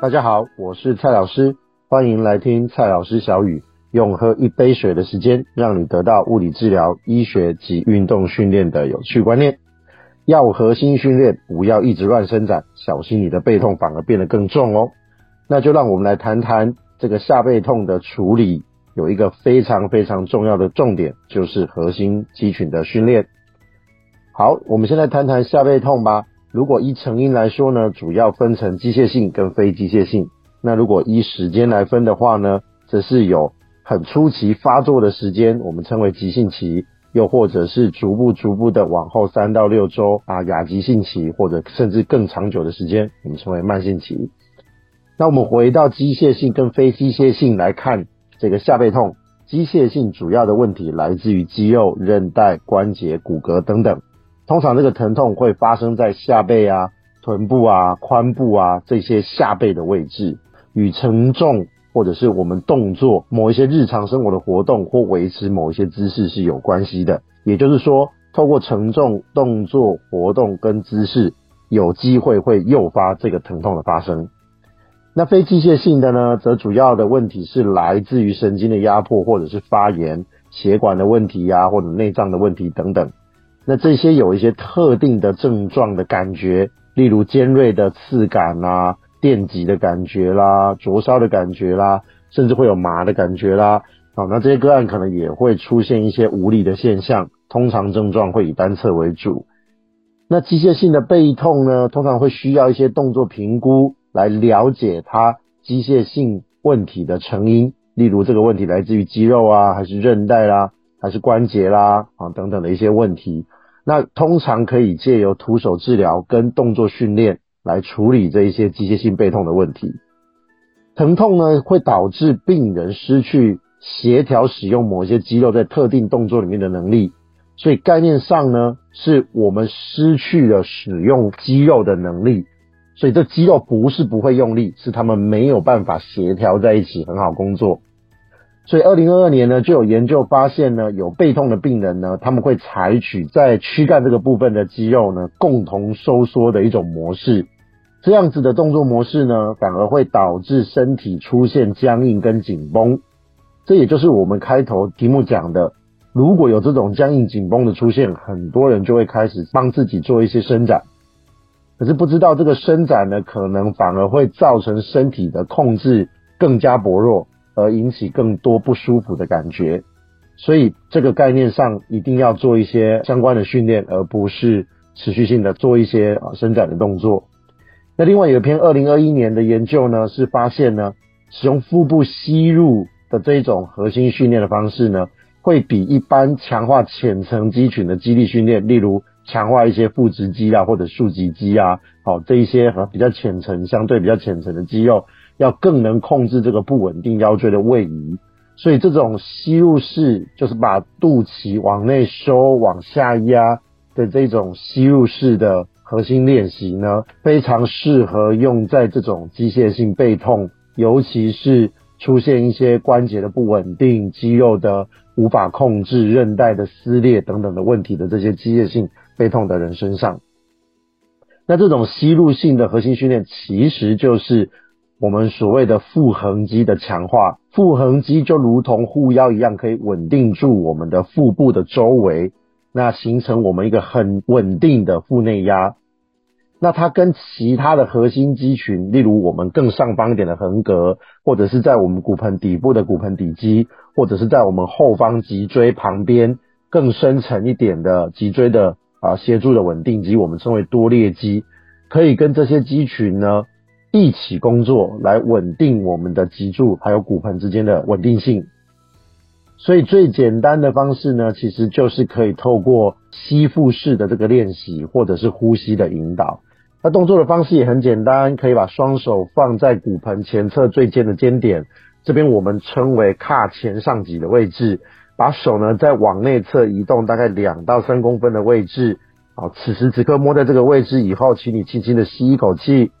大家好，我是蔡老师，欢迎来听蔡老师小语，用喝一杯水的时间，让你得到物理治疗、医学及运动训练的有趣观念。要核心训练，不要一直乱伸展，小心你的背痛反而变得更重哦。那就让我们来谈谈这个下背痛的处理，有一个非常非常重要的重点，就是核心肌群的训练。好，我们先来谈谈下背痛吧。如果依成因来说呢，主要分成机械性跟非机械性。那如果依时间来分的话呢，则是有很初期发作的时间，我们称为急性期；又或者是逐步逐步的往后三到六周啊，亚急性期，或者甚至更长久的时间，我们称为慢性期。那我们回到机械性跟非机械性来看这个下背痛，机械性主要的问题来自于肌肉、韧带、关节、骨骼等等。通常这个疼痛会发生在下背啊、臀部啊、髋部啊这些下背的位置，与承重或者是我们动作某一些日常生活的活动或维持某一些姿势是有关系的。也就是说，透过承重动作活动跟姿势，有机会会诱发这个疼痛的发生。那非机械性的呢，则主要的问题是来自于神经的压迫，或者是发炎、血管的问题呀、啊，或者内脏的问题等等。那这些有一些特定的症状的感觉，例如尖锐的刺感啦、电击的感觉啦、灼烧的感觉啦，甚至会有麻的感觉啦。好，那这些个案可能也会出现一些无力的现象，通常症状会以单侧为主。那机械性的背痛呢，通常会需要一些动作评估来了解它机械性问题的成因，例如这个问题来自于肌肉啊，还是韧带啦，还是关节啦，啊等等的一些问题。那通常可以借由徒手治疗跟动作训练来处理这一些机械性背痛的问题。疼痛呢，会导致病人失去协调使用某些肌肉在特定动作里面的能力，所以概念上呢，是我们失去了使用肌肉的能力。所以这肌肉不是不会用力，是他们没有办法协调在一起很好工作。所以，二零二二年呢，就有研究发现呢，有背痛的病人呢，他们会采取在躯干这个部分的肌肉呢，共同收缩的一种模式。这样子的动作模式呢，反而会导致身体出现僵硬跟紧绷。这也就是我们开头题目讲的，如果有这种僵硬紧绷的出现，很多人就会开始帮自己做一些伸展。可是不知道这个伸展呢，可能反而会造成身体的控制更加薄弱。而引起更多不舒服的感觉，所以这个概念上一定要做一些相关的训练，而不是持续性的做一些啊伸展的动作。那另外有一篇二零二一年的研究呢，是发现呢，使用腹部吸入的这种核心训练的方式呢，会比一般强化浅层肌群的肌力训练，例如强化一些腹直肌啊或者竖脊肌啊，好这一些和比较浅层相对比较浅层的肌肉。要更能控制这个不稳定腰椎的位移，所以这种吸入式就是把肚脐往内收、往下压的这种吸入式的核心练习呢，非常适合用在这种机械性背痛，尤其是出现一些关节的不稳定、肌肉的无法控制、韧带的撕裂等等的问题的这些机械性背痛的人身上。那这种吸入性的核心训练，其实就是。我们所谓的腹横肌的强化，腹横肌就如同护腰一样，可以稳定住我们的腹部的周围，那形成我们一个很稳定的腹内压。那它跟其他的核心肌群，例如我们更上方一点的横膈，或者是在我们骨盆底部的骨盆底肌，或者是在我们后方脊椎旁边更深层一点的脊椎的啊协助的稳定肌，我们称为多裂肌，可以跟这些肌群呢。一起工作来稳定我们的脊柱还有骨盆之间的稳定性，所以最简单的方式呢，其实就是可以透过吸腹式的这个练习，或者是呼吸的引导。那动作的方式也很简单，可以把双手放在骨盆前侧最尖的尖点，这边我们称为髂前上棘的位置，把手呢再往内侧移动大概两到三公分的位置。好，此时此刻摸在这个位置以后，请你轻轻的吸一口气。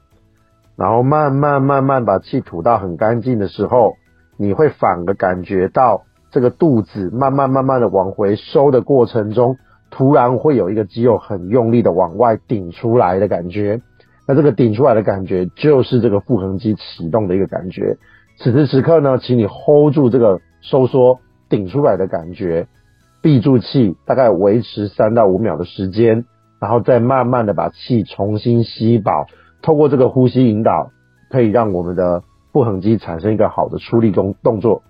然后慢慢慢慢把气吐到很干净的时候，你会反而感觉到这个肚子慢慢慢慢的往回收的过程中，突然会有一个肌肉很用力的往外顶出来的感觉。那这个顶出来的感觉，就是这个腹横肌启动的一个感觉。此时此刻呢，请你 hold 住这个收缩顶出来的感觉，闭住气，大概维持三到五秒的时间，然后再慢慢的把气重新吸饱，透过这个呼吸引导，可以让我们的腹横肌产生一个好的出力动动作。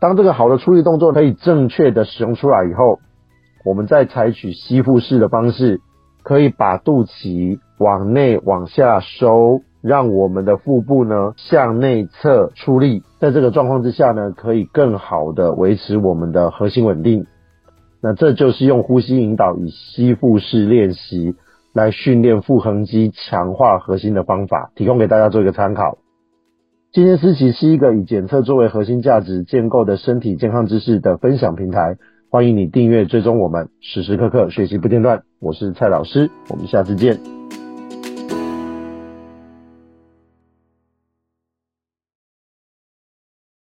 当这个好的出力动作可以正确的使用出来以后，我们再采取吸腹式的方式，可以把肚脐往内往下收，让我们的腹部呢向内侧出力。在这个状况之下呢，可以更好的维持我们的核心稳定。那这就是用呼吸引导以吸腹式练习来训练腹横肌、强化核心的方法，提供给大家做一个参考。今天思琪是一个以检测作为核心价值建构的身体健康知识的分享平台。欢迎你订阅追踪我们，时时刻刻学习不间断。我是蔡老师，我们下次见。